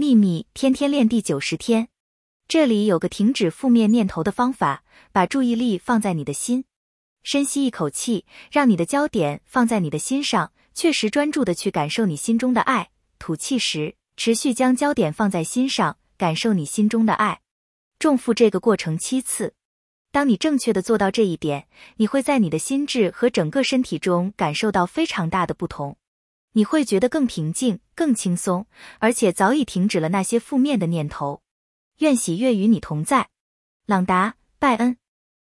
秘密天天练第九十天，这里有个停止负面念头的方法，把注意力放在你的心。深吸一口气，让你的焦点放在你的心上，确实专注的去感受你心中的爱。吐气时，持续将焦点放在心上，感受你心中的爱。重复这个过程七次。当你正确的做到这一点，你会在你的心智和整个身体中感受到非常大的不同。你会觉得更平静、更轻松，而且早已停止了那些负面的念头。愿喜悦与你同在，朗达·拜恩。